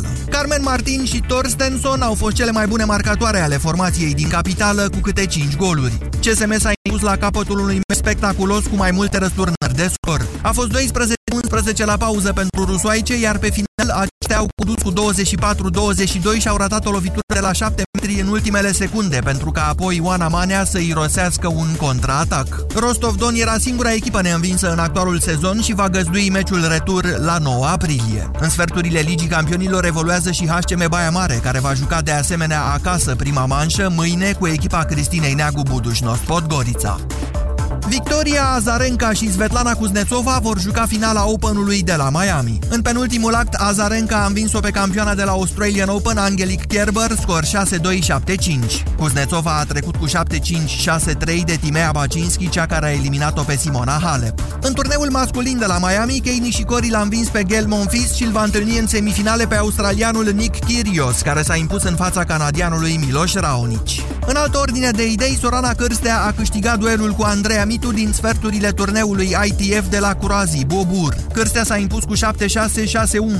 capitală. Carmen Martin și Torstensson au fost cele mai bune marcatoare ale formației din capitală cu câte 5 goluri. CSM s-a impus la capătul unui meci spectaculos cu mai multe răsturnări de scor. A fost 12-11 la pauză pentru rusoaice, iar pe final aceștia au condus cu 24-22 și au ratat o lovitură de la 7 metri în ultimele secunde, pentru ca apoi Ioana Manea să irosească un contraatac. Rostov Don era singura echipă neînvinsă în actualul sezon și va găzdui meciul retur la 9 aprilie. În sferturile Ligii Campionilor evoluează și HCM Baia Mare, care va juca de asemenea acasă prima manșă mâine cu echipa Cristinei Neagu Budușnos Podgorița. Victoria Azarenka și Svetlana Kuznetsova vor juca finala Openului de la Miami. În penultimul act, Azarenka a învins-o pe campioana de la Australian Open, Angelique Kerber, scor 6-2-7-5. Kuznetsova a trecut cu 7-5-6-3 de Timea Bacinski, cea care a eliminat-o pe Simona Halep. În turneul masculin de la Miami, Kei Nishikori l-a învins pe Gael Monfils și îl va întâlni în semifinale pe australianul Nick Kyrgios, care s-a impus în fața canadianului Miloš Raonic. În altă ordine de idei, Sorana Cârstea a câștigat duelul cu Andreea Mitu din sferturile turneului ITF de la Curazi, Bobur. Cârstea s-a impus cu 7-6-6-1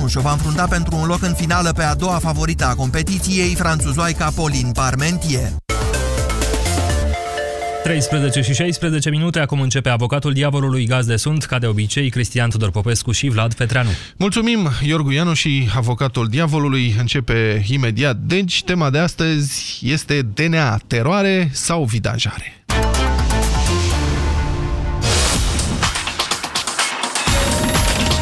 și o va înfrunta pentru un loc în finală pe a doua favorită a competiției, franțuzoaica Pauline Parmentier. 13 și 16 minute, acum începe avocatul diavolului gazde sunt, ca de obicei, Cristian Tudor Popescu și Vlad Petreanu. Mulțumim, Iorgu Ianu și avocatul diavolului începe imediat. Deci, tema de astăzi este DNA, teroare sau vidajare?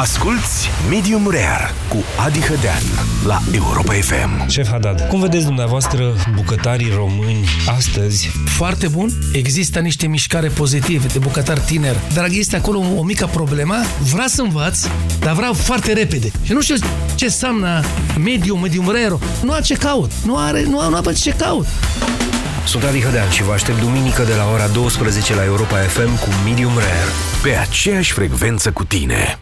Asculți Medium Rare cu Adi Hădean la Europa FM. Șef Haddad, cum vedeți dumneavoastră bucătarii români astăzi? Foarte bun. Există niște mișcare pozitive de bucătar tiner, dar este acolo o mică problemă. Vrea să învăț, dar vreau foarte repede. Și nu știu ce înseamnă medium, medium rare. Nu are ce caut. Nu are, nu, nu are ce caut. Sunt Adi Hădean și vă aștept duminică de la ora 12 la Europa FM cu Medium Rare, pe aceeași frecvență cu tine.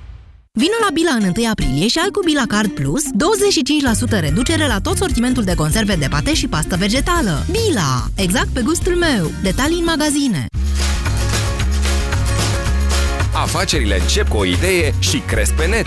Vino la Bila în 1 aprilie și ai cu Bila Card Plus 25% reducere la tot sortimentul de conserve de pate și pastă vegetală. Bila! Exact pe gustul meu. Detalii în magazine. Afacerile încep cu o idee și cresc pe net.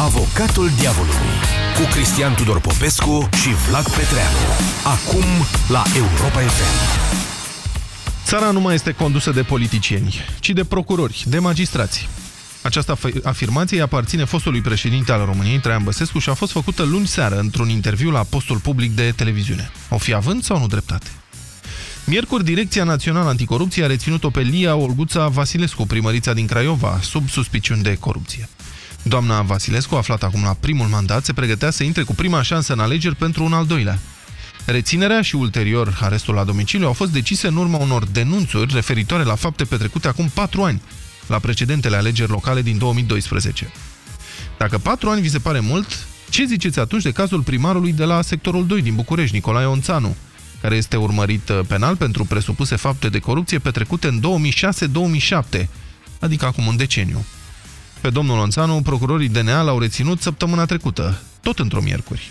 Avocatul diavolului cu Cristian Tudor Popescu și Vlad Petreanu. Acum la Europa FM. Țara nu mai este condusă de politicieni, ci de procurori, de magistrați. Această afirmație aparține fostului președinte al României, Traian Băsescu, și a fost făcută luni seară într-un interviu la postul public de televiziune. O fi având sau nu dreptate? Miercuri, Direcția Națională Anticorupție a reținut-o pe Lia Olguța Vasilescu, primărița din Craiova, sub suspiciuni de corupție. Doamna Vasilescu, aflată acum la primul mandat, se pregătea să intre cu prima șansă în alegeri pentru un al doilea. Reținerea și ulterior arestul la domiciliu au fost decise în urma unor denunțuri referitoare la fapte petrecute acum patru ani, la precedentele alegeri locale din 2012. Dacă patru ani vi se pare mult, ce ziceți atunci de cazul primarului de la sectorul 2 din București, Nicolae Onțanu, care este urmărit uh, penal pentru presupuse fapte de corupție petrecute în 2006-2007, adică acum un deceniu. Pe domnul Onțanu, procurorii DNA l-au reținut săptămâna trecută, tot într-o miercuri.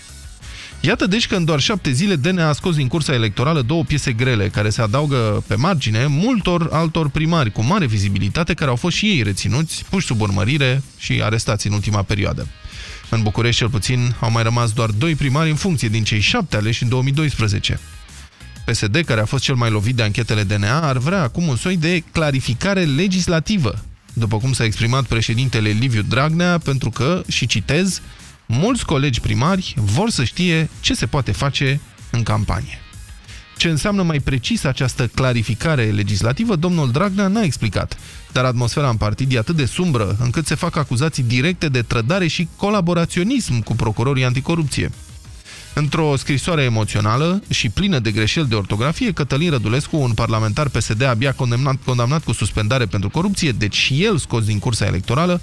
Iată deci că în doar șapte zile DNA a scos din cursa electorală două piese grele, care se adaugă pe margine multor altor primari cu mare vizibilitate care au fost și ei reținuți, puși sub urmărire și arestați în ultima perioadă. În București, cel puțin, au mai rămas doar doi primari în funcție din cei șapte aleși în 2012. PSD, care a fost cel mai lovit de anchetele DNA, ar vrea acum un soi de clarificare legislativă, după cum s-a exprimat președintele Liviu Dragnea, pentru că, și citez, mulți colegi primari vor să știe ce se poate face în campanie. Ce înseamnă mai precis această clarificare legislativă, domnul Dragnea n-a explicat, dar atmosfera în partid e atât de sumbră încât se fac acuzații directe de trădare și colaboraționism cu procurorii anticorupție. Într-o scrisoare emoțională și plină de greșeli de ortografie, Cătălin Rădulescu, un parlamentar PSD abia condamnat, condamnat cu suspendare pentru corupție, deci și el scos din cursa electorală,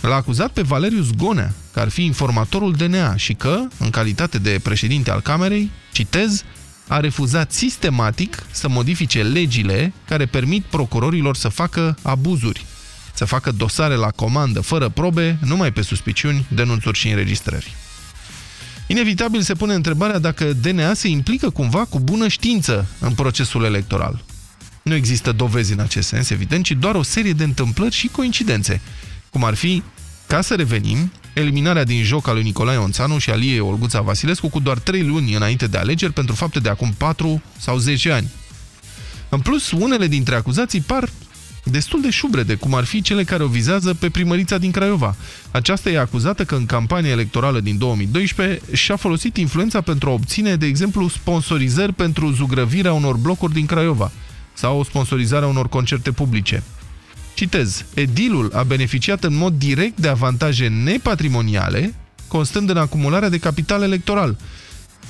l-a acuzat pe Valeriu Zgonea, că ar fi informatorul DNA și că, în calitate de președinte al Camerei, citez, a refuzat sistematic să modifice legile care permit procurorilor să facă abuzuri, să facă dosare la comandă fără probe, numai pe suspiciuni, denunțuri și înregistrări. Inevitabil se pune întrebarea dacă DNA se implică cumva cu bună știință în procesul electoral. Nu există dovezi în acest sens, evident, ci doar o serie de întâmplări și coincidențe, cum ar fi, ca să revenim, eliminarea din joc a lui Nicolae Onțanu și Alie Olguța Vasilescu cu doar 3 luni înainte de alegeri pentru fapte de acum 4 sau 10 ani. În plus, unele dintre acuzații par destul de șubrede, cum ar fi cele care o vizează pe primărița din Craiova. Aceasta e acuzată că în campania electorală din 2012 și-a folosit influența pentru a obține, de exemplu, sponsorizări pentru zugrăvirea unor blocuri din Craiova sau sponsorizarea unor concerte publice. Citez, edilul a beneficiat în mod direct de avantaje nepatrimoniale, constând în acumularea de capital electoral.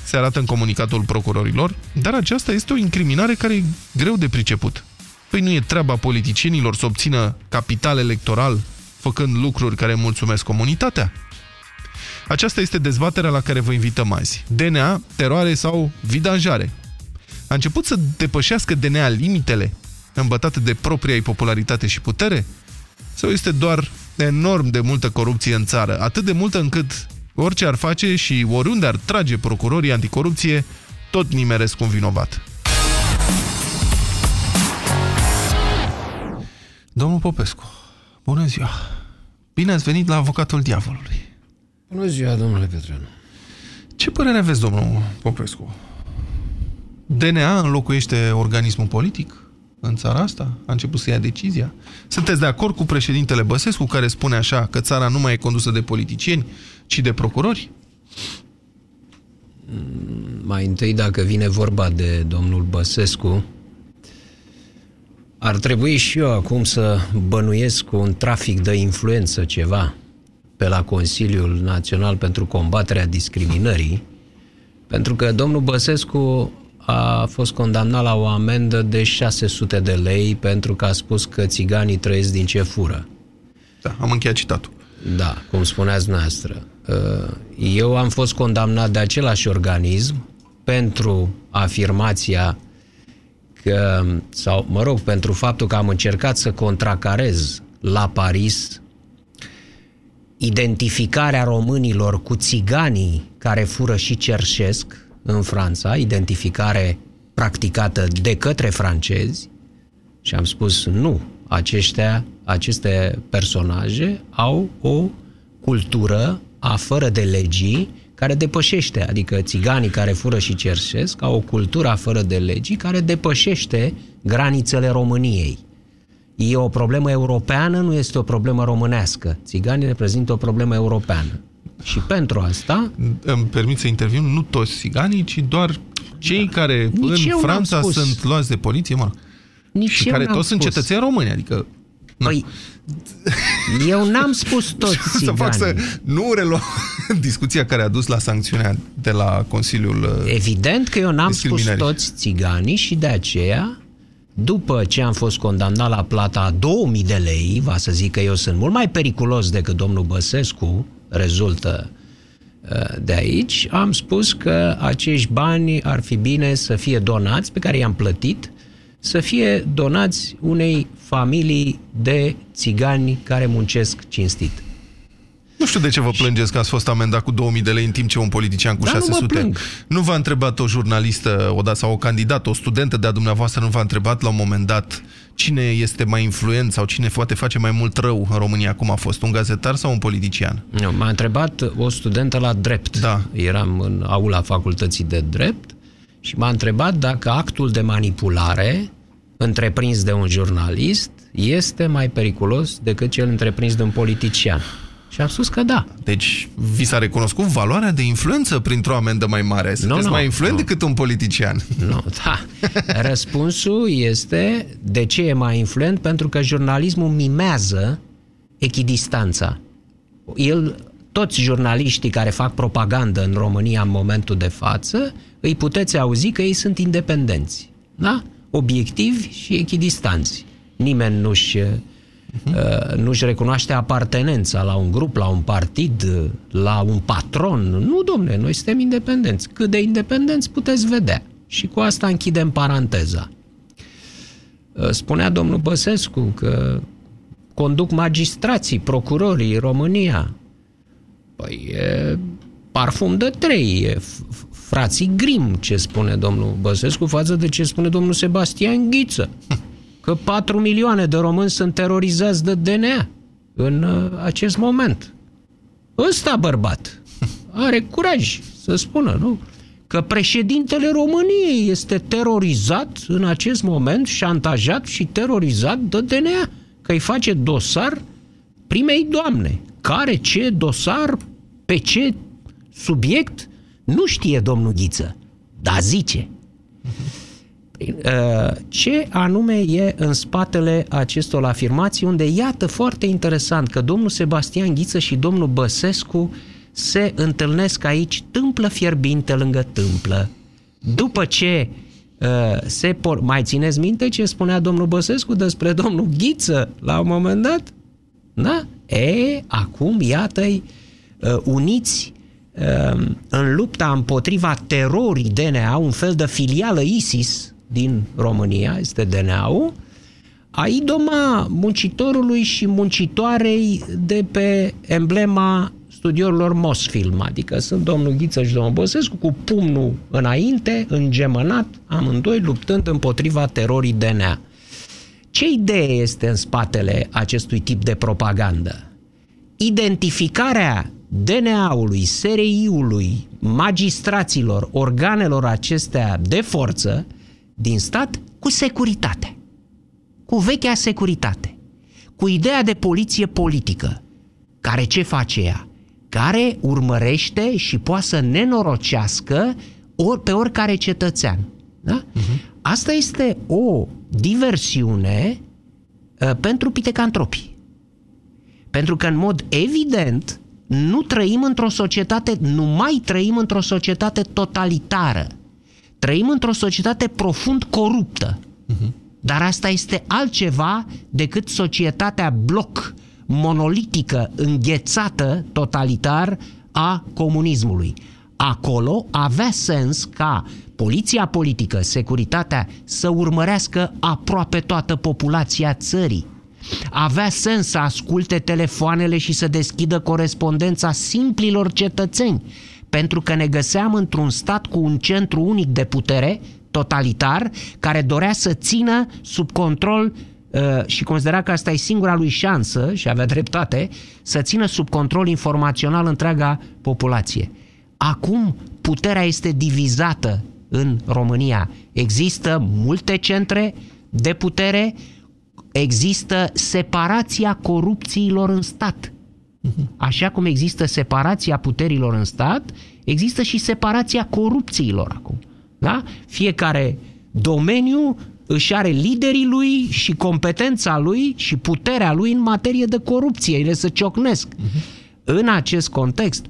Se arată în comunicatul procurorilor, dar aceasta este o incriminare care e greu de priceput. Păi nu e treaba politicienilor să obțină capital electoral făcând lucruri care mulțumesc comunitatea? Aceasta este dezbaterea la care vă invităm azi. DNA, teroare sau vidanjare? A început să depășească DNA limitele îmbătate de propria ei popularitate și putere? Sau este doar enorm de multă corupție în țară, atât de multă încât orice ar face și oriunde ar trage procurorii anticorupție, tot nimeresc un vinovat? Domnul Popescu, bună ziua! Bine ați venit la avocatul diavolului. Bună ziua, domnule Petreanu. Ce părere aveți, domnul Popescu? DNA înlocuiește organismul politic în țara asta? A început să ia decizia? Sunteți de acord cu președintele Băsescu care spune așa că țara nu mai e condusă de politicieni, ci de procurori? Mai întâi, dacă vine vorba de domnul Băsescu, ar trebui și eu acum să bănuiesc cu un trafic de influență ceva pe la Consiliul Național pentru combaterea discriminării, pentru că domnul Băsescu a fost condamnat la o amendă de 600 de lei pentru că a spus că țiganii trăiesc din ce fură. Da, am încheiat citatul. Da, cum spuneați noastră. Eu am fost condamnat de același organism pentru afirmația că, sau mă rog, pentru faptul că am încercat să contracarez la Paris identificarea românilor cu țiganii care fură și cerșesc în Franța, identificare practicată de către francezi. Și am spus nu, aceștia, aceste personaje au o cultură a fără de legii care depășește, adică țiganii care fură și cerșesc, au o cultură fără de legii care depășește granițele României. E o problemă europeană, nu este o problemă românească. Țiganii reprezintă o problemă europeană. Și pentru asta... Îmi permit să intervin, nu toți țiganii, ci doar cei care Nici în Franța sunt luați de poliție, mă Nici și care toți sunt cetățeni români, adică... Păi, eu n-am spus toți țiganii. Să fac să nu reluăm discuția care a dus la sancțiunea de la Consiliul uh, Evident că eu n-am spus toți țiganii și de aceea după ce am fost condamnat la plata a 2000 de lei, va să zic că eu sunt mult mai periculos decât domnul Băsescu, rezultă uh, de aici, am spus că acești bani ar fi bine să fie donați, pe care i-am plătit, să fie donați unei familii de țigani care muncesc cinstit. Nu știu de ce vă plângeți că ați fost amendat cu 2000 de lei în timp ce un politician cu da, 600. Nu, nu v-a întrebat o jurnalistă odată sau o candidată, o studentă de-a dumneavoastră nu v-a întrebat la un moment dat cine este mai influent sau cine poate face mai mult rău în România, cum a fost, un gazetar sau un politician? Nu, m-a întrebat o studentă la drept. Da. Eram în aula facultății de drept și m-a întrebat dacă actul de manipulare întreprins de un jurnalist este mai periculos decât cel întreprins de un politician. Și am spus că da. Deci vi s-a recunoscut valoarea de influență printr-o amendă mai mare. Sunteți nu, nu, mai influent nu. decât un politician. Nu, da. Răspunsul este de ce e mai influent? Pentru că jurnalismul mimează echidistanța. El toți jurnaliștii care fac propagandă în România în momentul de față, îi puteți auzi că ei sunt independenți. Da? Obiectivi și echidistanți. Nimeni nu-și, uh, nu-și recunoaște apartenența la un grup, la un partid, la un patron. Nu, domne, noi suntem independenți. Cât de independenți puteți vedea. Și cu asta închidem paranteza. Uh, spunea domnul Băsescu că conduc magistrații, procurorii România. Păi e parfum de trei, e frații Grim, ce spune domnul Băsescu, față de ce spune domnul Sebastian Ghiță. Că 4 milioane de români sunt terorizați de DNA în uh, acest moment. Ăsta bărbat are curaj să spună, nu? Că președintele României este terorizat în acest moment, șantajat și terorizat de DNA, că îi face dosar primei doamne. Care, ce dosar, pe ce subiect, nu știe domnul Ghiță, dar zice. Uh, ce anume e în spatele acestor afirmații, unde iată foarte interesant că domnul Sebastian Ghiță și domnul Băsescu se întâlnesc aici tâmplă fierbinte lângă tâmplă. După ce uh, se por... Mai țineți minte ce spunea domnul Băsescu despre domnul Ghiță la un moment dat? Da? E, acum, iată-i uh, uniți uh, în lupta împotriva terorii DNA, un fel de filială ISIS din România, este DNA-ul, a idoma muncitorului și muncitoarei de pe emblema studiorilor Mosfilm, adică sunt domnul Ghiță și domnul Băsescu cu pumnul înainte, îngemănat, amândoi luptând împotriva terorii DNA. Ce idee este în spatele acestui tip de propagandă? Identificarea DNA-ului, SRI-ului, magistraților, organelor acestea de forță din stat cu securitate. Cu vechea securitate. Cu ideea de poliție politică. Care ce face ea? Care urmărește și poate să nenorocească ori pe oricare cetățean. Da? Uh-huh. Asta este o diversiune uh, pentru pitecantropii. Pentru că, în mod evident, nu trăim într-o societate, nu mai trăim într-o societate totalitară. Trăim într-o societate profund coruptă. Uh-huh. Dar asta este altceva decât societatea bloc, monolitică, înghețată, totalitar a comunismului. Acolo avea sens ca poliția politică, securitatea, să urmărească aproape toată populația țării. Avea sens să asculte telefoanele și să deschidă corespondența simplilor cetățeni, pentru că ne găseam într-un stat cu un centru unic de putere, totalitar, care dorea să țină sub control uh, și considera că asta e singura lui șansă, și avea dreptate, să țină sub control informațional întreaga populație. Acum puterea este divizată în România. Există multe centre de putere, există separația corupțiilor în stat. Așa cum există separația puterilor în stat, există și separația corupțiilor acum. Da? Fiecare domeniu își are liderii lui și competența lui și puterea lui în materie de corupție. Ele se ciocnesc. Uh-huh. În acest context,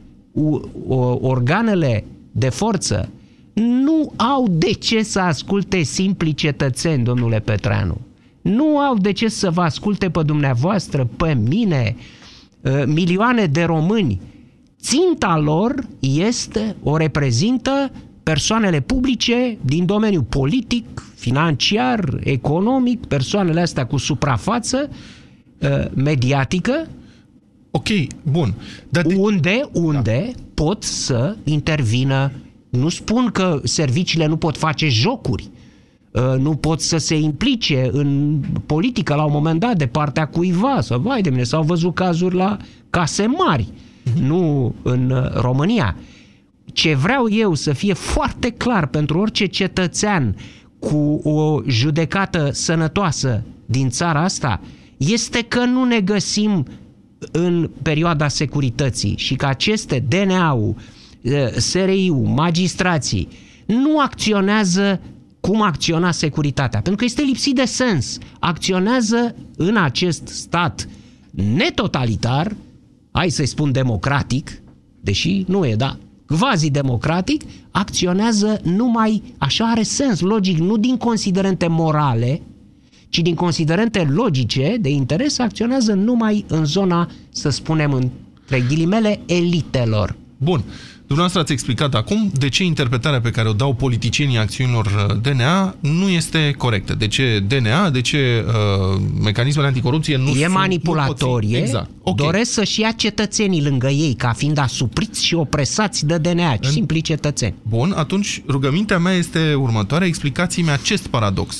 organele de forță nu au de ce să asculte simpli cetățeni, domnule Petreanu. Nu au de ce să vă asculte pe dumneavoastră, pe mine, ă, milioane de români. Ținta lor este, o reprezintă persoanele publice din domeniul politic, financiar, economic, persoanele astea cu suprafață ă, mediatică, Ok, bun. Dar de... Unde, unde da. pot să intervină nu spun că serviciile nu pot face jocuri, uh, nu pot să se implice în politică la un moment dat de partea cuiva, sau vai de mine, s-au văzut cazuri la case mari, uh-huh. nu în uh, România. Ce vreau eu să fie foarte clar pentru orice cetățean cu o judecată sănătoasă din țara asta, este că nu ne găsim în perioada securității și că aceste DNA-ul, SRI-ul, magistrații, nu acționează cum acționa securitatea, pentru că este lipsit de sens. Acționează în acest stat netotalitar hai să-i spun democratic, deși nu e, da, quasi-democratic, acționează numai, așa are sens logic, nu din considerente morale, ci din considerente logice de interes, acționează numai în zona, să spunem, între ghilimele, elitelor. Bun. Dumneavoastră ați explicat acum de ce interpretarea pe care o dau politicienii acțiunilor uh, DNA nu este corectă. De ce DNA, de ce uh, mecanismele anticorupție nu E sunt, manipulatorie, nu exact. Okay. doresc să-și ia cetățenii lângă ei, ca fiind asupriți și opresați de DNA, în... simpli cetățeni. Bun, atunci rugămintea mea este următoarea. Explicați-mi acest paradox.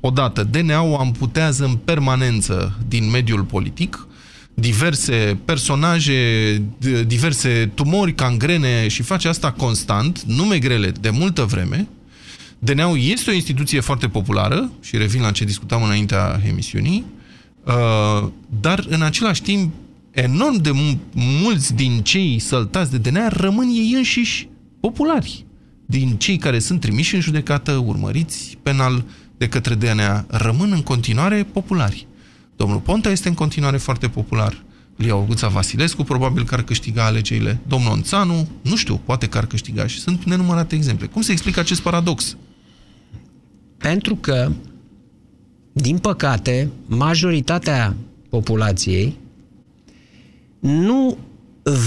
Odată, DNA-ul amputează în permanență din mediul politic, diverse personaje, diverse tumori, cangrene și face asta constant, nume grele de multă vreme. DNA-ul este o instituție foarte populară și revin la ce discutam înaintea emisiunii, uh, dar în același timp enorm de mulți din cei săltați de DNA rămân ei înșiși populari. Din cei care sunt trimiși în judecată, urmăriți penal de către DNA, rămân în continuare populari. Domnul Ponta este în continuare foarte popular. Lia Olguța Vasilescu probabil că ar câștiga alegerile. Domnul Onțanu, nu știu, poate că ar câștiga și sunt nenumărate exemple. Cum se explică acest paradox? Pentru că, din păcate, majoritatea populației nu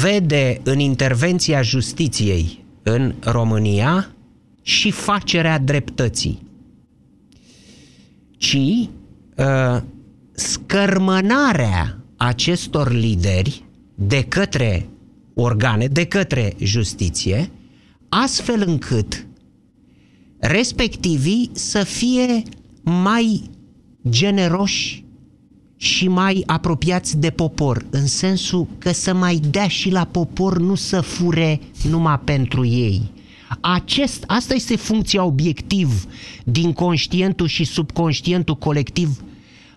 vede în intervenția justiției în România și facerea dreptății, ci uh, scărmânarea acestor lideri de către organe, de către justiție, astfel încât respectivii să fie mai generoși și mai apropiați de popor, în sensul că să mai dea și la popor, nu să fure numai pentru ei. Acest, asta este funcția obiectiv din conștientul și subconștientul colectiv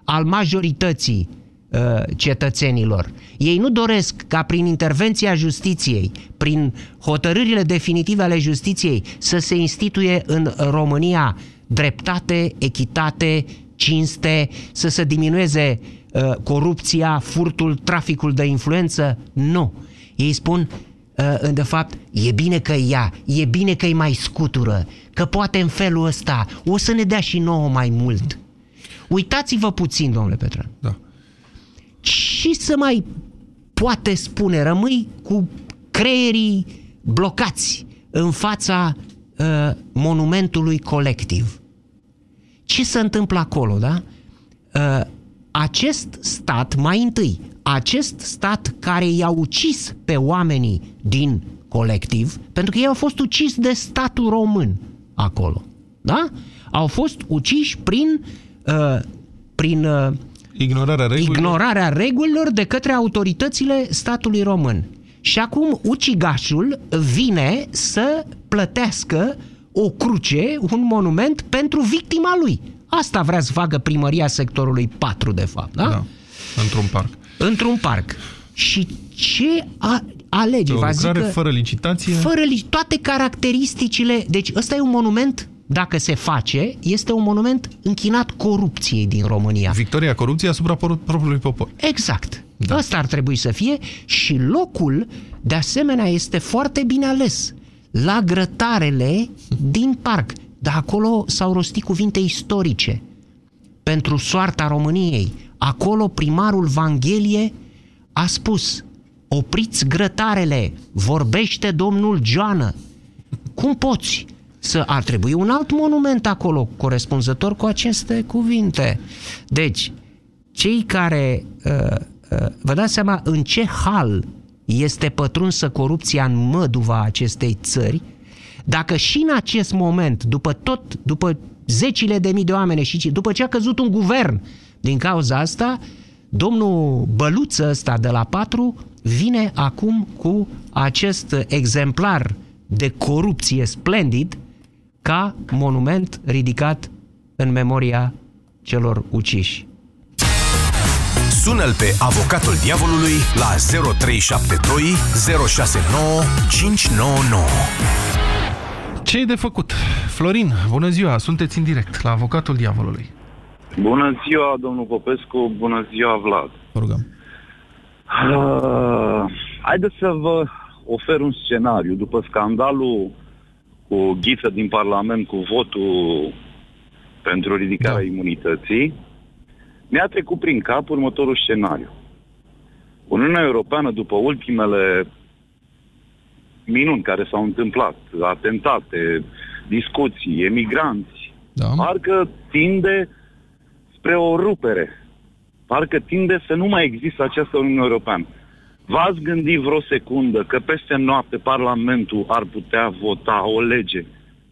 al majorității uh, cetățenilor. Ei nu doresc ca prin intervenția justiției, prin hotărârile definitive ale justiției, să se instituie în România dreptate, echitate, cinste, să se diminueze uh, corupția, furtul, traficul de influență. Nu. Ei spun, uh, de fapt, e bine că ea, e bine că e mai scutură, că poate în felul ăsta o să ne dea și nouă mai mult. Uitați-vă puțin, domnule Petran. Da. Și să mai poate spune, rămâi cu creierii blocați în fața uh, monumentului colectiv. Ce se întâmplă acolo, da? Uh, acest stat, mai întâi, acest stat care i-a ucis pe oamenii din colectiv, pentru că ei au fost ucis de statul român acolo, da? Au fost uciși prin uh, Uh, prin uh, ignorarea regulilor. ignorarea regulilor de către autoritățile statului român. Și acum ucigașul vine să plătească o cruce, un monument pentru victima lui. Asta vrea să facă primăria sectorului 4, de fapt, da? Da, într-un parc. Într-un parc. Și ce a, alege? O lucrare fără licitație? Fără li- toate caracteristicile. Deci ăsta e un monument dacă se face, este un monument închinat corupției din România. Victoria corupției asupra propriului popor. Exact. Da. Asta ar trebui să fie și locul, de asemenea, este foarte bine ales. La grătarele din parc. Dar acolo s-au rostit cuvinte istorice pentru soarta României. Acolo primarul Vanghelie a spus opriți grătarele, vorbește domnul Joană. Cum poți? Să ar trebui un alt monument acolo, corespunzător cu aceste cuvinte. Deci, cei care, uh, uh, vă dați seama în ce hal este pătrunsă corupția în măduva acestei țări, dacă și în acest moment, după tot, după zecile de mii de oameni și după ce a căzut un guvern din cauza asta, domnul Băluță ăsta de la 4 vine acum cu acest exemplar de corupție splendid ca monument ridicat în memoria celor uciși. Sună-l pe avocatul diavolului la 0372 069 599. Ce e de făcut? Florin, bună ziua, sunteți în direct la avocatul diavolului. Bună ziua, domnul Popescu, bună ziua, Vlad. Vă rugăm. Uh, haideți să vă ofer un scenariu. După scandalul cu Ghiță din Parlament, cu votul pentru ridicarea da. imunității, mi-a trecut prin cap următorul scenariu. Uniunea Europeană, după ultimele minuni care s-au întâmplat, atentate, discuții, emigranți, Da. parcă tinde spre o rupere. Parcă tinde să nu mai există această Uniune Europeană. V-ați gândit vreo secundă că peste noapte Parlamentul ar putea vota o lege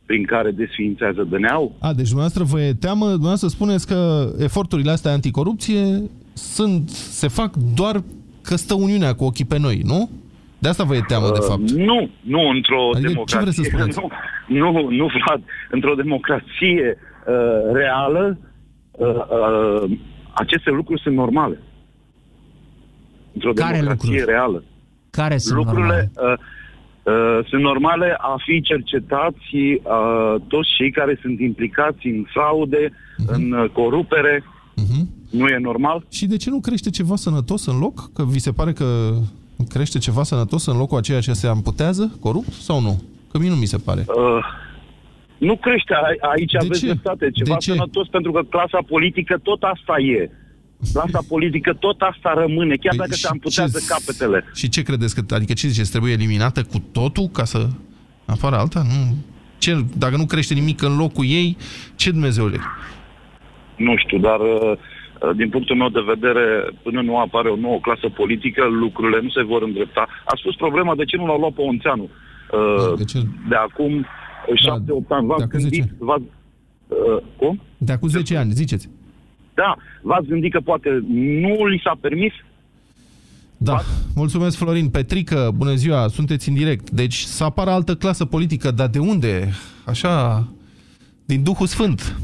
prin care desființează DNA-ul? A, deci dumneavoastră vă e teamă, dumneavoastră spuneți că eforturile astea anticorupție sunt, se fac doar că stă Uniunea cu ochii pe noi, nu? De asta vă e teamă, de fapt. Uh, nu, nu într-o Adică ce democrație. vreți să spuneți? Nu, nu, nu, Vlad. Într-o democrație uh, reală, uh, uh, aceste lucruri sunt normale. Într-o Care democrație lucruri? reală. Care sunt Lucrurile normale? uh, uh, sunt normale a fi cercetați uh, toți cei care sunt implicați în fraude, Mhm. în uh, corupere. Nu e normal? Și de ce nu crește ceva sănătos în loc? Că vi se pare că crește ceva sănătos în locul a ceea ce se amputează corupt sau nu? Că mie nu mi se pare. Uh, nu crește. A- Aici aveți ce? dreptate. Ceva De ce? sănătos pentru că clasa politică tot asta e. Clasa politică tot asta rămâne, chiar dacă se amputează Păi ce- capetele. Și ce credeți? Că, adică ce ziceți? Trebuie eliminată cu totul ca să apară alta? Nu. Ce, dacă nu crește nimic în locul ei, ce Dumnezeule? Nu știu, dar uh, uh, din punctul meu de vedere, până nu apare o nouă clasă politică, lucrurile nu se vor îndrepta. A spus problema de ce nu l-au luat pe Onțeanu. Uh, de, ce? de acum șapte-opt ani. V-ați de acum gândit? 10. V-ați, uh, cum? De acum 10 ani, ziceți. Da, v-ați gândit că poate nu li s-a permis? Da, mulțumesc Florin. Petrică, bună ziua, sunteți în direct. Deci să apară altă clasă politică, dar de unde? Așa, din Duhul Sfânt.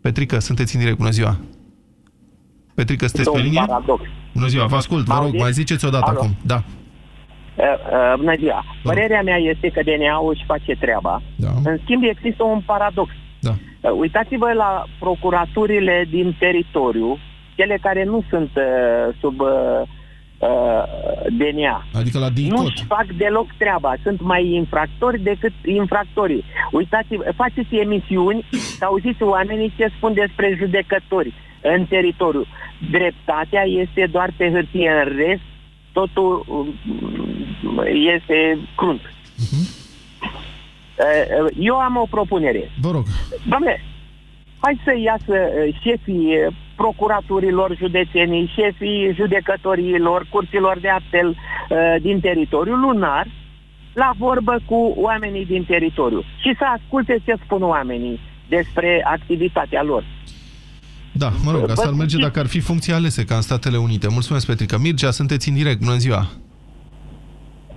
Petrică, sunteți în direct, bună ziua. Petrică, sunteți pe un linie? paradox. Bună ziua, vă ascult, vă rog, Auziți? mai ziceți o dată Alo? acum. Da. Uh, uh, bună ziua. Părerea mea este că DNA-ul își face treaba. Da. În schimb, există un paradox. Da. Uh, uitați-vă la procuraturile din teritoriu, cele care nu sunt uh, sub uh, uh, DNA. Adică la Nu DICOT. își fac deloc treaba. Sunt mai infractori decât infractorii. Uitați-vă, faceți emisiuni să auziți oamenii ce spun despre judecători în teritoriu. Dreptatea este doar pe hârtie. În rest, totul um, este crunt. Uh, Eu am o propunere. Vă rog. Doamne, hai să iasă uh, șefii uh, procuraturilor județenii, șefii judecătorilor, curților de apel uh, din teritoriu lunar, la vorbă cu oamenii din teritoriu și să asculte ce spun oamenii despre activitatea lor. Da, mă rog, asta ar Vă- merge dacă ar fi funcții alese ca în Statele Unite. Mulțumesc, Petrica. Mircea, sunteți în direct. Bună ziua.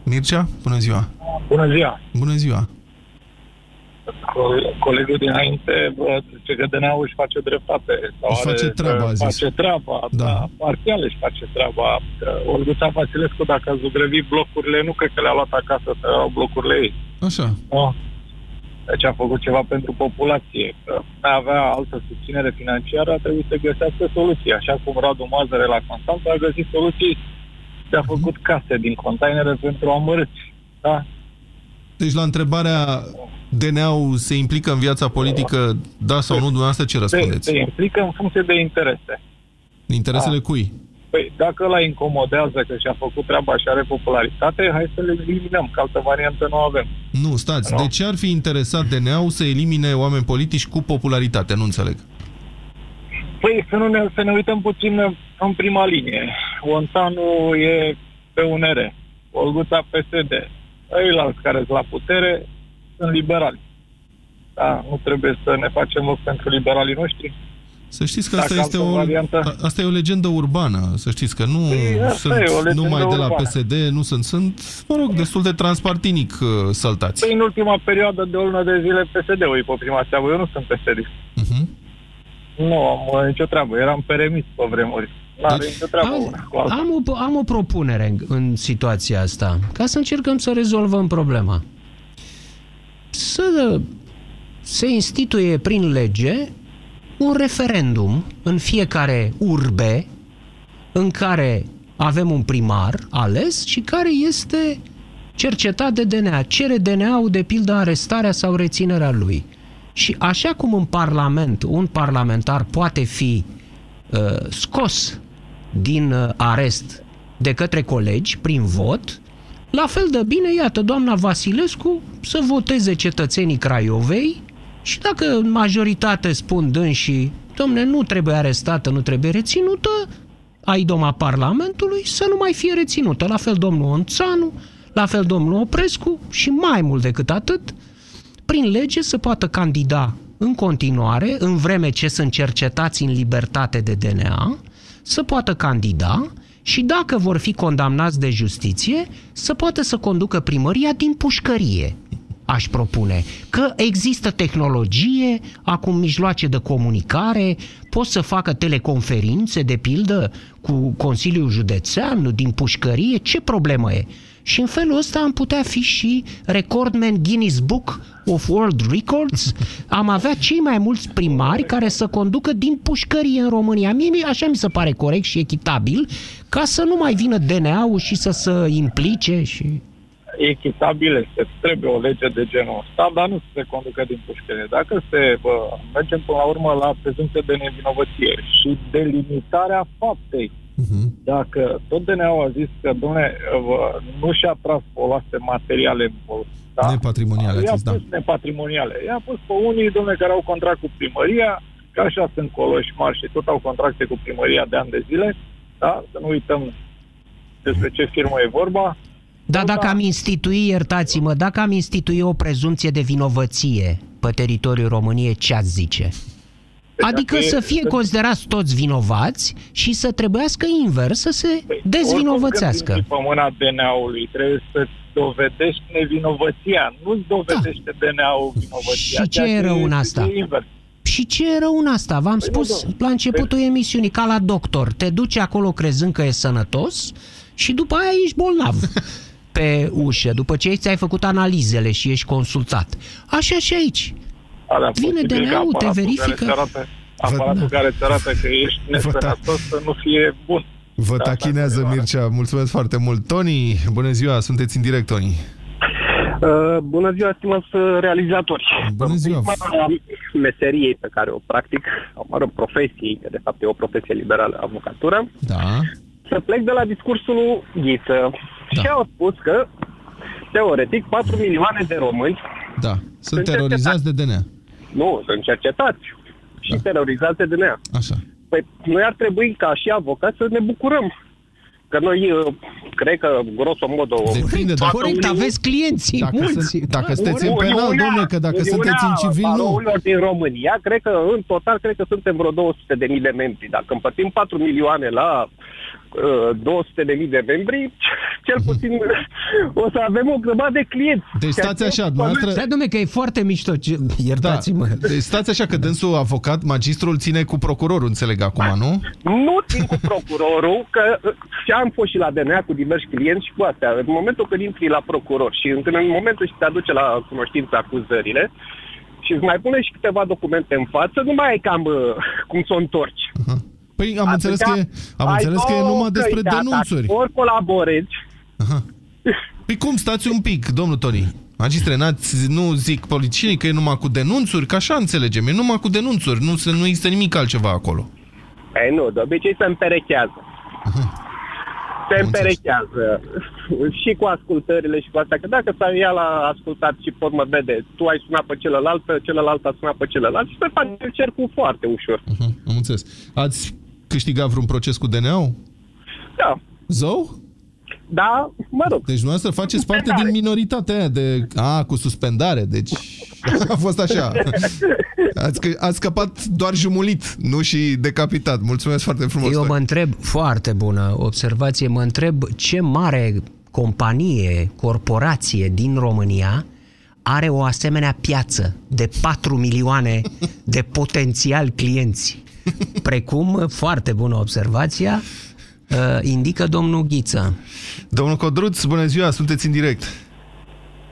Mircea, bună ziua. Bună ziua! Bună ziua. Co- Colegul dinainte bă, zice că DNA-ul își face dreptate. Sau Își face treaba, a își zis. face treaba, da. da. Parțial își face treaba. Că Olguța Vasilescu, dacă a zugrăvit blocurile, nu cred că le-a luat acasă să iau blocurile ei. Așa. Nu. Deci a făcut ceva pentru populație. Că mai avea altă susținere financiară, a trebuit să găsească soluții. Așa cum Radu Mazăre la Constanța a găsit soluții și a făcut case din containere pentru amărâți. Da? Deci la întrebarea DNA-ul se implică în viața politică, da sau nu, dumneavoastră ce Se, răspundeți? se implică în funcție de interese. Interesele Da. cui? Păi, dacă la incomodează că și-a făcut treaba și are popularitate, hai să le eliminăm, că altă variantă nu avem. Nu, stați. De ce ar fi interesat DNA-ul să elimine oameni politici cu popularitate? Nu înțeleg. Păi, să, nu ne, să ne uităm puțin în prima linie. Ontanu e pe UNR, Olguța PSD. Ăilalți care sunt la putere sunt liberali. Da, nu trebuie să ne facem loc pentru liberalii noștri. Să știți că Dacă asta este altă o, variantă- a- asta e o legendă urbană. Să știți că nu Păi, asta sunt e o legendă numai de la urbană. PSD, nu sunt, sunt, mă rog, destul de transpartinic uh, săltați. Păi, în ultima perioadă de o lună de zile PSD-ul e pe prima seamă. Eu nu sunt PSD. Uh-huh. Nu am uh, nicio treabă. Eram pe remis pe vremuri. N-are Deci, nicio treabă una cu alta. Am o, am o propunere în, în situația asta, ca să încercăm să rezolvăm problema. Să se instituie prin lege un referendum în fiecare urbe în care avem un primar ales și care este cercetat de DNA. Cere DNA-ul de pildă arestarea sau reținerea lui. Și așa cum în Parlament un parlamentar poate fi uh, scos din uh, arest de către colegi prin vot, la fel de bine, iată, doamna Vasilescu să voteze cetățenii Craiovei și dacă în majoritate spun dânsii, domne, nu trebuie arestată, nu trebuie reținută, ai doma Parlamentului să nu mai fie reținută. La fel domnul Onțanu, la fel domnul Oprescu și mai mult decât atât, prin lege să poată candida în continuare, în vreme ce sunt cercetați în libertate de DNA, să poată candida și dacă vor fi condamnați de justiție, să poată să conducă primăria din pușcărie aș propune. Că există tehnologie, acum mijloace de comunicare, pot să facă teleconferințe, de pildă, cu Consiliul Județean, din pușcărie, ce problemă e? Și în felul ăsta am putea fi și recordman Guinness Book of World Records. Am avea cei mai mulți primari care să conducă din pușcărie în România. Mie așa mi se pare corect și echitabil, ca să nu mai vină DNA-ul și să se implice și echitabil este. Trebuie o lege de genul ăsta, dar nu se conducă din pușcărie. Dacă se bă, mergem până la urmă la prezumție de nevinovăție și delimitarea faptei, uh-huh. dacă tot DNA-ul a zis că, domne, nu și-a tras foloase materiale da? nepatrimoniale, i-a pus da. nepatrimoniale. I-a pus pe unii, domne, care au contract cu primăria, că așa sunt coloși mari și tot au contracte cu primăria de ani de zile, da? Să nu uităm despre ce firmă e vorba, da, dacă am institui, iertați-mă, dacă am institui o prezumție de vinovăție pe teritoriul României, ce ați zice? Deci adică să fie considerați toți vinovați și să trebuiască invers să se păi, dezvinovățească. Pe mâna DNA-ului trebuie să dovedești nevinovăția, nu-ți dovedește da. DNA-ul vinovăția. Și ce e rău în asta? Și ce e rău în asta? V-am păi spus nu, la începutul păi... emisiunii, ca la doctor. Te duci acolo crezând că e sănătos și după aia ești bolnav. pe ușă, după ce ți-ai făcut analizele și ești consultat. Așa și aici. Alea Vine DNA-ul, te verifică. Care arată, aparatul care îți arată că ești nesănătos să nu fie bun. Vă da, tachinează da, Mircea, mulțumesc foarte mult. Tony, bună ziua, sunteți în direct, Tony. Uh, bună ziua, stimați realizatori. Bună ziua. meseriei pe care o practic, sau mă rog, profesiei, că de fapt e o profesie liberală, avocatură. Da. Să plec de la discursul Ghiță. Da. Și au spus că, teoretic, 4 milioane de români da. sunt, sunt terorizați de DNA. Nu, sunt cercetați și da. terorizați de DNA. Așa. Păi noi ar trebui, ca și avocați, să ne bucurăm. Că noi, uh, cred că, grosomodo... Depinde, dacă corect, aveți clienții dacă mulți. Sunt, dacă sunteți în penal, domnule, că dacă sunteți în civil, nu. din România, cred că, în total, cred că suntem vreo 200 de mii de membri. Dacă împărțim 4 milioane la 200 de mii de membri, cel puțin o să avem o grămadă de clienți. Deci stați așa, dumneavoastră... Stai, domne, că e foarte mișto, iertați-mă. Da. Deci stați așa, că dânsul avocat, magistrul ține cu procurorul, înțeleg acum, nu? Nu țin cu procurorul, că și am fost și la DNA cu diversi clienți și cu astea. În momentul când intri la procuror și în, în momentul și te aduce la cunoștință acuzările, și îți mai pune și câteva documente în față, nu mai ai cam uh, cum să o întorci. Uh-huh. Păi am înțeles că, e, am înțeles că e numai despre denunțuri. Ori colaborezi. Aha. Păi cum, stați un pic, domnul Toni. Magistre, nu zic politicienii că e numai cu denunțuri, că așa înțelegem, e numai cu denunțuri, nu, nu există nimic altceva acolo. Ei nu, de obicei se împerechează. Aha. Se împerechează și cu ascultările și cu astea, că dacă s-a ia la ascultat și pot mă vede, tu ai sunat pe celălalt, celălalt a sunat pe celălalt și se face cercul foarte ușor. Aha, am înțeles. Ați câștigat vreun proces cu DNA-ul? Da. Zău? Da, mă rog. Deci dumneavoastră faceți parte din minoritatea aia de... A, cu suspendare, deci a fost așa. Ați, ați scăpat doar jumulit, nu și decapitat. Mulțumesc foarte frumos. Eu mă întreb, foarte bună observație, mă întreb ce mare companie, corporație din România are o asemenea piață de 4 milioane de potențial clienți precum, foarte bună observația, uh, indică domnul Ghiță. Domnul Codruț, bună ziua, sunteți în direct.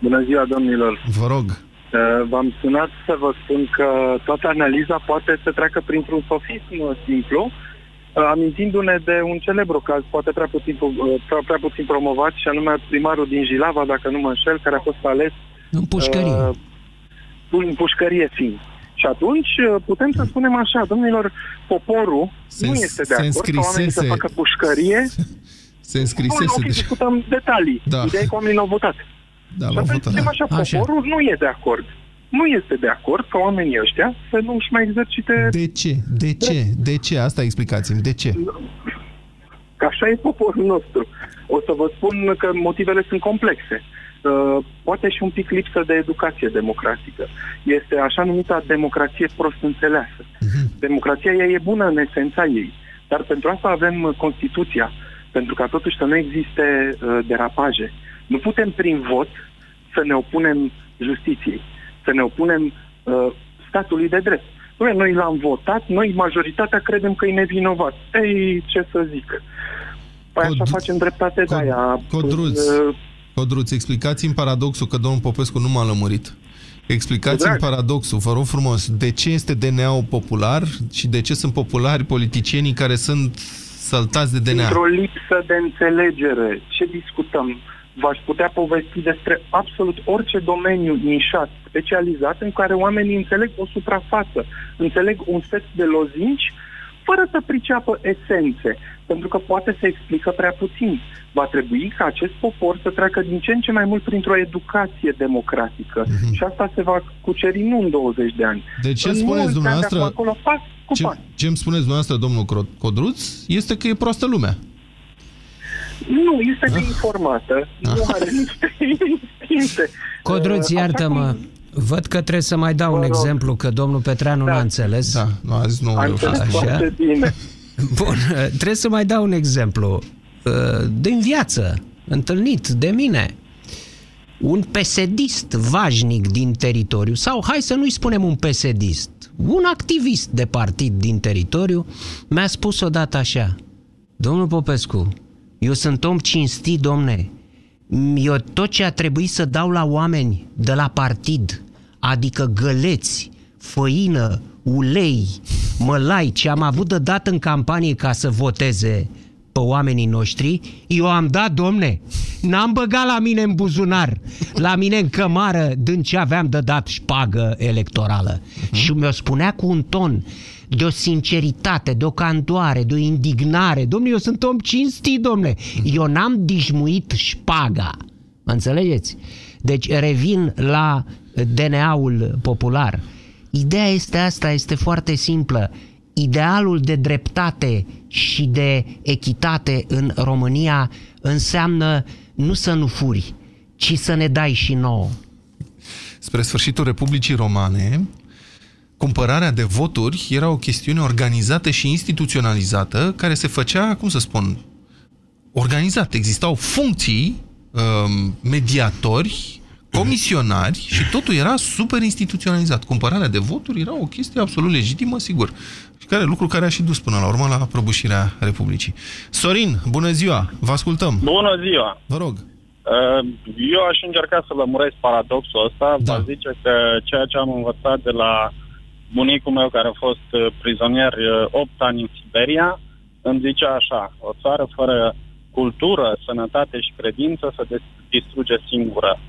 Bună ziua, domnilor. Vă rog. Uh, v-am sunat să vă spun că toată analiza poate să treacă printr-un sofism simplu uh, amintindu-ne de un celebru caz, poate prea puțin, uh, prea, prea puțin promovat, și anume primarul din Jilava, dacă nu mă înșel, care a fost ales În pușcărie. uh, în pușcărie fiind. Și atunci uh, putem să spunem așa, domnilor, poporul Se- nu este de se acord ca oamenii să înscrisese- facă pușcărie. Se Nu, înscrisese nu, ok, de... discutăm detalii. Da. Ideea e că oamenii l-au votat. Da, Și l-au atunci votat. spunem așa, Așa. poporul nu e de acord. Nu este de acord ca oamenii ăștia să nu își mai exercite... De ce? De ce? De ce? Asta explicați-mi. De ce? Că așa e poporul nostru. O să vă spun că motivele sunt complexe. Uh, poate și un pic lipsă de educație democratică. Este așa numita democrație prost înțeleasă. Democrația ea e bună în esența ei, dar pentru asta avem uh, Constituția, pentru ca totuși să nu existe uh, derapaje. Nu putem prin vot să ne opunem justiției, să ne opunem uh, statului de drept. Noi, noi l-am votat, noi majoritatea credem că e nevinovat. Ei, ce să zic? Păi așa Cod- facem dreptate de aia. Codruț, Uh, Codruț, explicați-mi paradoxul că domnul Popescu nu m-a lămurit. Explicați-mi Exact. paradoxul, vă rog frumos, de ce este DNA-ul popular și de ce sunt populari politicienii care sunt săltați de DNA? Într-o lipsă de înțelegere. Ce discutăm? V-aș putea povesti despre absolut orice domeniu nișat, specializat, în care oamenii înțeleg o suprafață, înțeleg un set de lozinci, fără să priceapă esențe, pentru că poate să explică prea puțin. Va trebui ca acest popor să treacă din ce în ce mai mult printr-o educație democratică. Și asta se va cuceri nu în 20 de ani. De ce În spuneți mulți ani de dumneavoastră- acum Acolo, pas cu Ce, pas. ce îmi spuneți dumneavoastră, domnul Cro- Codruț, este că e proastă lumea. Nu, este neinformată. Nu are niște instincte. Codruț, Uh, așa iartă-mă. cum- Văd că trebuie să mai dau un Vă rog. exemplu, că domnul Petreanu n-a înțeles. Da, nu, azi nu Am înțeles Așa. foarte bine. Bun, trebuie să mai dau un exemplu. Uh, Din viață, întâlnit de mine. Un pesedist vașnic din teritoriu, sau hai să nu-i spunem un pesedist, un activist de partid din teritoriu, mi-a spus odată așa, Domnul Popescu, eu sunt om cinstit, domne. Eu tot ce a trebuit să dau la oameni de la partid, adică găleți, făină, ulei, mălai, ce am avut de dat în campanie ca să voteze pe oamenii noștri, eu am dat, domne, n-am băgat la mine în buzunar, la mine în cămară, din ce aveam de dat șpagă electorală. Și mi-o spunea cu un ton de o sinceritate, de o candoare, de o indignare. Domnule, eu sunt om cinstit, domnule. Eu n-am dișmuit șpaga. Mă înțelegeți? Deci revin la DNA-ul popular. Ideea este asta, este foarte simplă. Idealul de dreptate și de echitate în România înseamnă nu să nu furi, ci să ne dai și nouă. Spre sfârșitul Republicii Romane, cumpărarea de voturi era o chestiune organizată și instituționalizată, care se făcea, cum să spun, organizat. Existau funcții, um, mediatori, comisionari și totul era super instituționalizat. Cumpărarea de voturi era o chestie absolut legitimă, sigur. Și care, lucru care a și dus până la urmă la prăbușirea Republicii. Sorin, bună ziua! Vă ascultăm! Bună ziua! Vă rog! Uh, Eu aș încerca să lămuresc paradoxul ăsta. Da. Va zice că ceea ce am învățat de la bunicul meu care a fost uh, prizonier uh, 8 ani în Siberia, îmi zice așa, o țară fără cultură, sănătate și credință se des- distruge singură.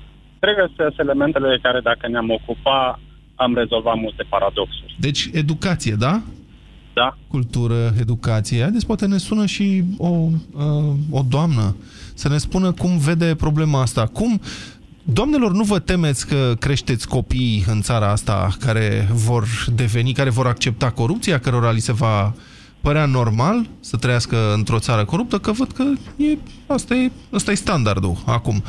Cred că sunt elementele de care dacă ne-am ocupat, am rezolvat multe paradoxuri. Deci, educație, da? Da. Cultură, educație. Haideți, poate ne sună și o, uh, o doamnă să ne spună cum vede problema asta. Cum, doamnelor, nu vă temeți că creșteți copii în țara asta care vor deveni, care vor accepta corupția, cărora li se va părea normal să trăiască într-o țară coruptă, că văd că e, asta, e, asta e standardul acum.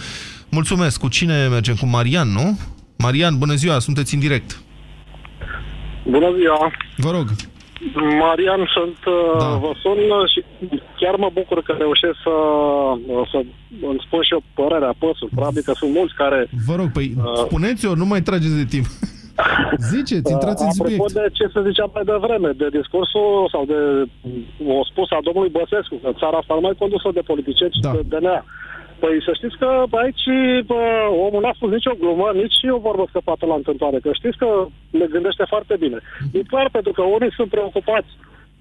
Mulțumesc. Cu cine mergem? Cu Marian, nu? Marian, bună ziua, sunteți în direct. Bună ziua! Vă rog. Marian sunt, da. vă sun și chiar mă bucur că reușesc să, să îmi spun și eu părerea păsul. Probabil că sunt mulți care... Vă rog, păi Uh. spuneți-o, nu mai trageți de timp. Ziceți, intrați în Apropo subiect. de ce se zicea mai devreme, de discursul sau de o spus a domnului Băsescu, că țara asta nu mai condusă de politicieni, ci Da. de DNA. Păi să știți că aici bă, omul n-a spus nicio glumă, nici o vorbă scăpată la întâmplare, că știți că le gândește foarte bine. E clar pentru că unii sunt preocupați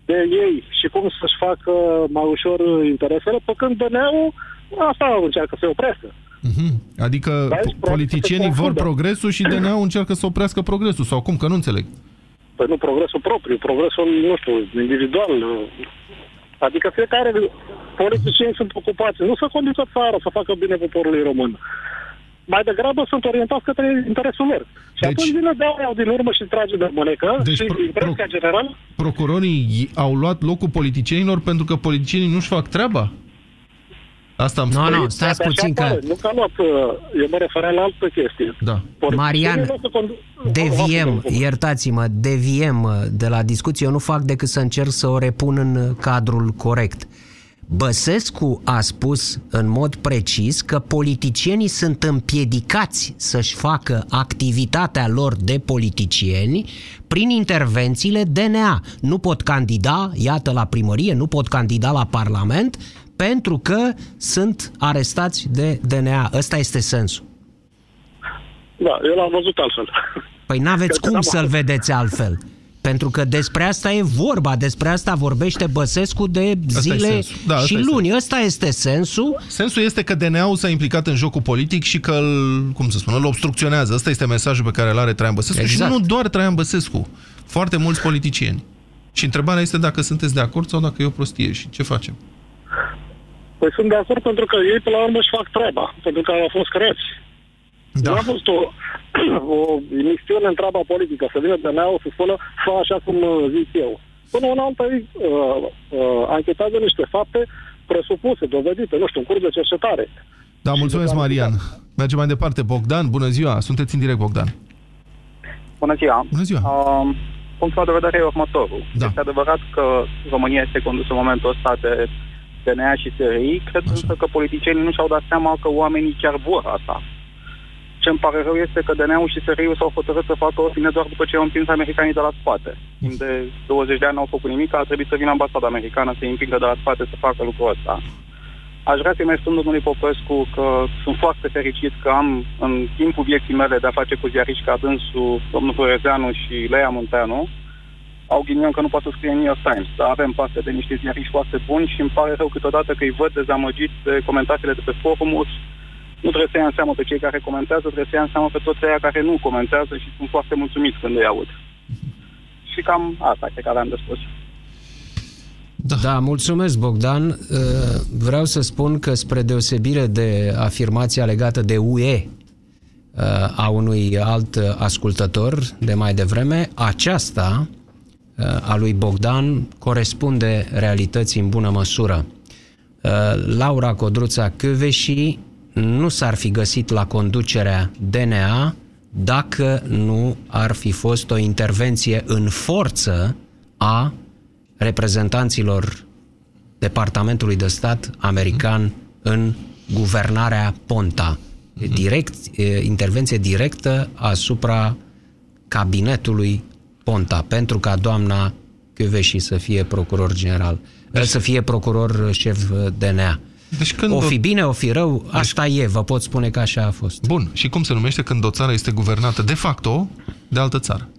de ei și cum să-și facă mai ușor interesele, pe când DNA-ul asta încearcă să oprească. Uh-huh. Adică Vezi, politicienii practic, se vor confundă. progresul și DNA-ul încearcă să oprească progresul. Sau cum? Că nu înțeleg. Păi nu progresul propriu, progresul, nu știu, individual. Adică fiecare politicieni sunt ocupați. Nu să conducă țara, să facă bine poporului român. Mai degrabă sunt orientați către interesul lor. Și deci, atunci vine de aia din urmă și trage de mânecă Deci și pro- impresia generală Procurorii au luat locul politicienilor pentru că politicienii nu-și fac treaba? Asta am Nu, spus. nu, stați Poate puțin așa că... pare, Nu că a luat, uh, eu mă refeream la altă chestie. Da. Marian, Politicienii nu se condu- deviem, iertați-mă, deviem uh, de la discuție. Eu nu fac decât să încerc să o repun în uh, cadrul corect. Băsescu a spus în mod precis că politicienii sunt împiedicați să-și facă activitatea lor de politicieni prin intervențiile DNA. Nu pot candida, iată, la primărie, nu pot candida la Parlament pentru că sunt arestați de DNA. Ăsta este sensul. Da, eu l-am văzut altfel. Păi n-aveți Cred că cum n-am să-l vedeți altfel. Pentru că despre asta e vorba, despre asta vorbește Băsescu de Asta e zile sensul. Da, asta și e luni. Ăsta este sensul. Sensul este că DNA-ul s-a implicat în jocul politic și că îl, cum să spun, îl obstrucționează. Ăsta este mesajul pe care îl are Traian Băsescu. Exact. Și nu doar Traian Băsescu. Foarte mulți politicieni. Și întrebarea este dacă sunteți de acord sau dacă e o prostie și ce facem. Păi sunt de acord pentru că ei, până la urmă, își fac treaba, pentru că au fost creați. Da. Nu a fost o, o misiune în treaba politică, să vină de nea să spună, fă așa cum uh, zic eu. Până una alta, ei uh, uh, anchetează niște fapte presupuse, dovedite, nu știu, în curs de cercetare. Da, mulțumesc, Marian. Mergem mai departe. Bogdan, bună ziua. Sunteți în direct, Bogdan. Bună ziua. Bună ziua. Um, punctul meu de vedere e următorul. Da. Este adevărat că România este condusă în momentul ăsta de DNA și SRI. Cred Așa. însă că politicienii nu și-au dat seama că oamenii chiar vor asta. Ce îmi pare rău este că DNA-ul și SRI-ul s-au hotărât să facă ordine doar după ce au împins americanii de la spate. Timp de 20 de ani n-au făcut nimic, a trebuit să vină ambasada americană să-i împingă de la spate să facă lucrul ăsta. Aș vrea să-i mai spun domnului Popescu că sunt foarte fericit că am în timpul vieții mele de a face cu ziariști ca dânsul, domnul Florezeanu și Leia Munteanu, au ghinion că nu poate să scrie în New York Times, dar avem parte de niște ziariști foarte buni și îmi pare rău câteodată că îi văd dezamăgiți de comentariile de pe forumuri. Nu trebuie să ia în seamă pe cei care comentează, trebuie să ia în seamă pe toți aia care nu comentează și sunt foarte mulțumiți când îi aud. Și cam asta cred că aveam de spus. Da. da, mulțumesc, Bogdan. Uh, Vreau să spun că, spre deosebire de afirmația legată de UE uh, a unui alt ascultător de mai devreme, aceasta uh, a lui Bogdan corespunde realității în bună măsură. Laura Codruța Căveși nu s-ar fi găsit la conducerea DNA dacă nu ar fi fost o intervenție în forță a reprezentanților Departamentului de Stat american în guvernarea Ponta. Direct, intervenție directă asupra cabinetului Ponta, pentru ca doamna Căveși să fie procuror general, deci, să fie procuror șef DNA. Deci când o fi bine, o fi rău, asta e, vă pot spune că așa a fost. Bun, și cum se numește când o țară este guvernată de facto de altă țară?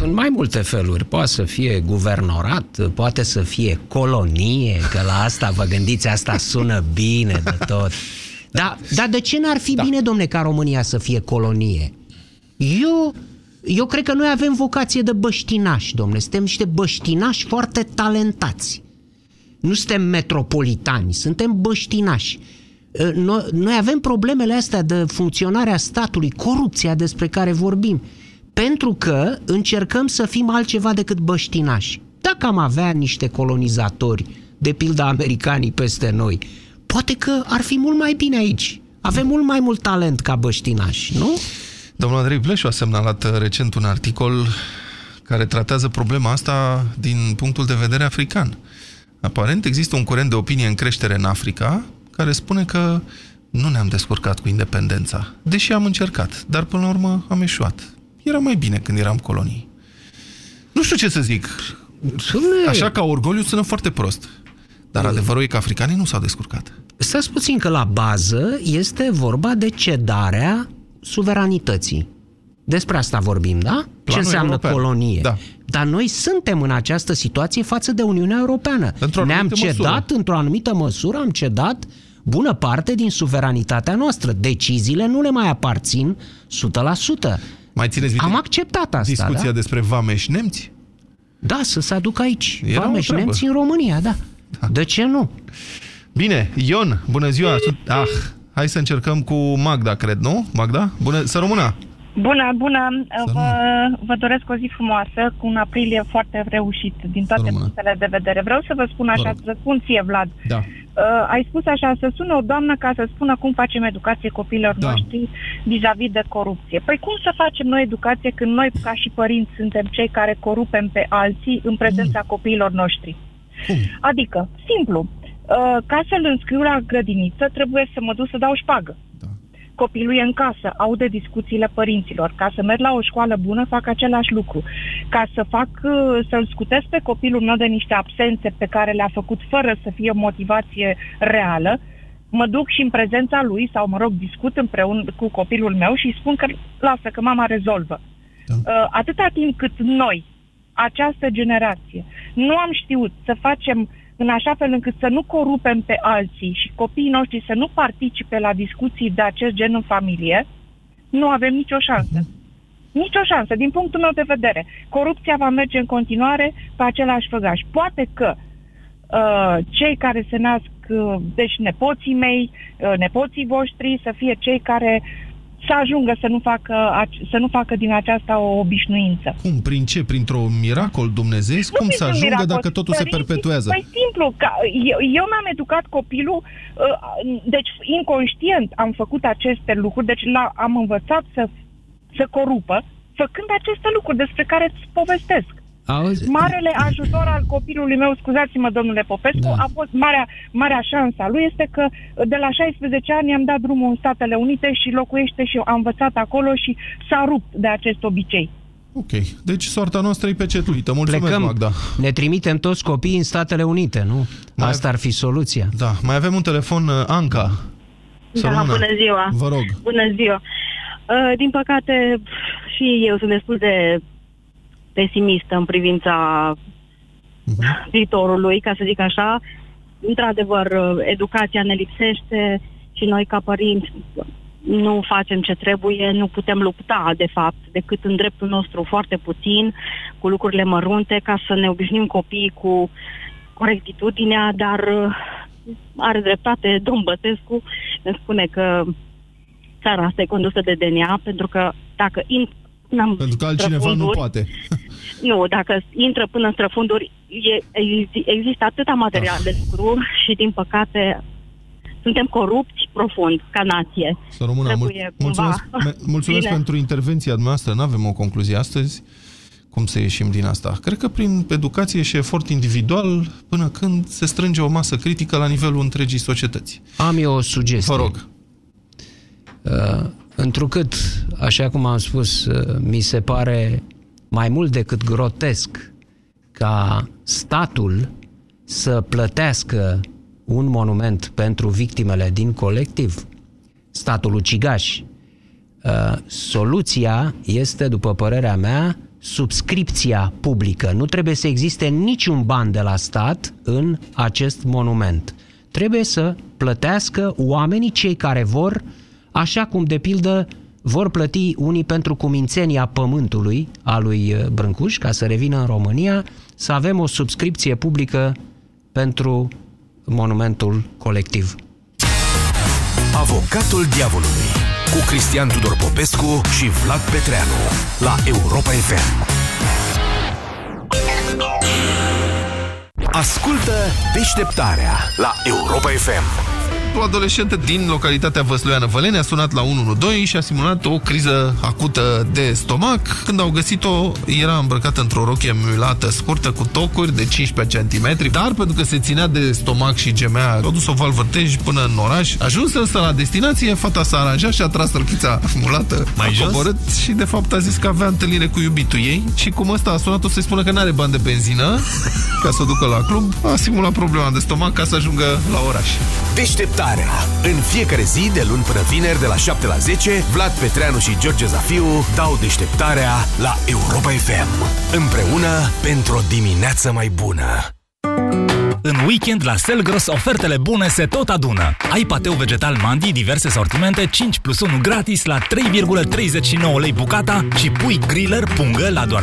În mai multe feluri. Poate să fie guvernorat, poate să fie colonie, că la asta vă gândiți, asta sună bine de tot. Dar da, de ce n-ar fi da. bine, domne, ca România să fie colonie? Eu, eu cred că noi avem vocație de băștinași, domne. Suntem niște băștinași foarte talentați. Nu suntem metropolitani, suntem băștinași. Noi, noi avem problemele astea de funcționarea statului, corupția despre care vorbim pentru că încercăm să fim altceva decât băștinași. Dacă am avea niște colonizatori, de pildă americanii peste noi, poate că ar fi mult mai bine aici. Avem mult mai mult talent ca băștinași, nu? Domnul Andrei Pleșu a semnalat recent un articol care tratează problema asta din punctul de vedere african. Aparent există un curent de opinie în creștere în Africa care spune că nu ne-am descurcat cu independența, deși am încercat, dar până la urmă am eșuat era mai bine când eram colonii. Nu știu ce să zic. Așa ca orgoliu sună foarte prost. Dar adevărul e că africanii nu s-au descurcat. Stați puțin că la bază este vorba de cedarea suveranității. Despre asta vorbim, da? Planul ce înseamnă european. colonie? Da. dar noi suntem în această situație față de Uniunea Europeană. Într-o Ne-am anumită cedat, măsură. într-o anumită măsură, am cedat bună parte din suveranitatea noastră. Deciziile nu le mai aparțin 100%. Mai țineți minte Am acceptat asta, discuția da? despre vameși nemți? Da, să se aducă aici. Era o Vameși treabă. nemți în România, da. De ce nu? Bine, Ion, bună ziua! Sunt- Ah, hai să încercăm cu Magda, cred, nu? Magda? Bună, să rămână! Bună, bună! Vă, vă doresc o zi frumoasă, cu un aprilie foarte reușit din toate punctele de vedere. Vreau să vă spun așa, rog. să spun ție, Vlad. Da. Uh, ai spus așa, să sună o doamnă ca să spună cum facem educație copiilor Da. noștri vis-a-vis de corupție. Păi cum să facem noi educație când noi, ca și părinți, suntem cei care corupem pe alții în prezența Mm. copiilor noștri? Adică, simplu, uh, ca să-l înscriu la grădiniță, trebuie să mă duc să dau șpagă. Copilul e în casă, aude discuțiile părinților. Ca să merg la o școală bună, fac același lucru. Ca să fac, uh, să-l scutesc pe copilul meu de niște absențe pe care le-a făcut fără să fie o motivație reală, mă duc și în prezența lui, sau mă rog, discut împreună cu copilul meu și îi spun că lasă, că mama rezolvă. Uh, atâta timp cât noi, această generație, nu am știut să facem în așa fel încât să nu corupem pe alții și copiii noștri să nu participe la discuții de acest gen în familie, nu avem nicio șansă. Nicio șansă, din punctul meu de vedere. Corupția va merge în continuare pe același făgaș. Poate că uh, cei care se nasc, uh, deci nepoții mei, uh, nepoții voștri, să fie cei care să ajungă să nu facă, ac- să nu facă din aceasta o obișnuință. Cum? Prin ce? Printr-un miracol dumnezeesc? Cum Nu să printr-un ajungă miracol. dacă totul se Părinții- perpetuează? Păi simplu, ca, eu, eu mi-am educat copilul, uh, deci inconștient am făcut aceste lucruri, deci la, am învățat să, să corupă, făcând aceste lucruri despre care îți povestesc. Auzi? Marele ajutor al copilului meu, scuzați-mă, domnule Popescu, da. a fost marea, marea șansă a lui, este că de la 16 ani am dat drumul în Statele Unite și locuiește și a învățat acolo și s-a rupt de acest obicei. Ok, deci soarta noastră e pecetuită. Mulțumesc, Plecăm, Magda. ne trimitem toți copiii în Statele Unite, nu? Asta ar fi soluția. Da, mai avem un telefon, uh, Anca. Să Da, rămână. bună ziua. Vă rog. Bună ziua. Uh, din păcate, și eu sunt destul de pesimistă în privința Mhm. viitorului, ca să zic așa. Într-adevăr, uh, educația ne lipsește și noi, ca părinți, nu facem ce trebuie, nu putem lupta, de fapt, decât în dreptul nostru foarte puțin, cu lucrurile mărunte, ca să ne obișnim copiii cu corectitudinea, dar uh, are dreptate domn Băsescu, ne spune că țara asta e condusă de DNA, pentru că dacă in, n-am Pentru că altcineva nu străfunduri- poate. nu, dacă intră până în străfunduri, e, exi- există atâta material de lucru și, din păcate, suntem corupți profund ca nație. Să rămână. Trebuie Mul- cumva mulțumesc me- mulțumesc bine. pentru intervenția noastră. Nu avem o concluzie astăzi. Cum să ieșim din asta? Cred că prin educație și efort individual, până când se strânge o masă critică la nivelul întregii societăți. Am eu o sugestie. Vă rog. Uh, întrucât, așa cum am spus, uh, mi se pare mai mult decât grotesc ca statul să plătească un monument pentru victimele din colectiv, statul ucigaș. Uh, soluția este, după părerea mea, subscripția publică. Nu trebuie să existe niciun ban de la stat în acest monument. Trebuie să plătească oamenii cei care vor, așa cum de pildă vor plăti unii pentru cumințenia pământului a lui uh, Brâncuș, ca să revină în România, să avem o subscripție publică pentru monumentul colectiv. Avocatul diavolului cu Cristian Tudor Popescu și Vlad Petreanu la Europa FM. Ascultă deșteptarea la Europa FM. O adolescentă din localitatea Văsluiană Văleni a sunat la 112 și a simulat o criză acută de stomac. Când au găsit-o, era îmbrăcată într-o rochie mulată scurtă cu tocuri de 15 cm, dar pentru că se ținea de stomac și gemea, a dus o valvă tej până în oraș. Ajuns însă la destinație, fata s-a aranjat și a tras răchița mulată, Mai a jos? coborât și de fapt a zis că avea întâlnire cu iubitul ei și cum ăsta a sunat-o să-i spună că n-are bani de benzină ca să o ducă la club, a simulat problema de stomac ca să ajungă la oraș. Deșteptarea Deșteptarea. În fiecare zi, de luni până vineri, de la 7 la 10, Vlad Petreanu și George Zafiu dau deșteptarea la Europa FM. Împreună pentru o dimineață mai bună. În weekend la Selgros ofertele bune se tot adună. Ai pateu vegetal mandi, diverse sortimente, 5 plus 1 gratis la 3,39 lei bucata și pui griller pungă la doar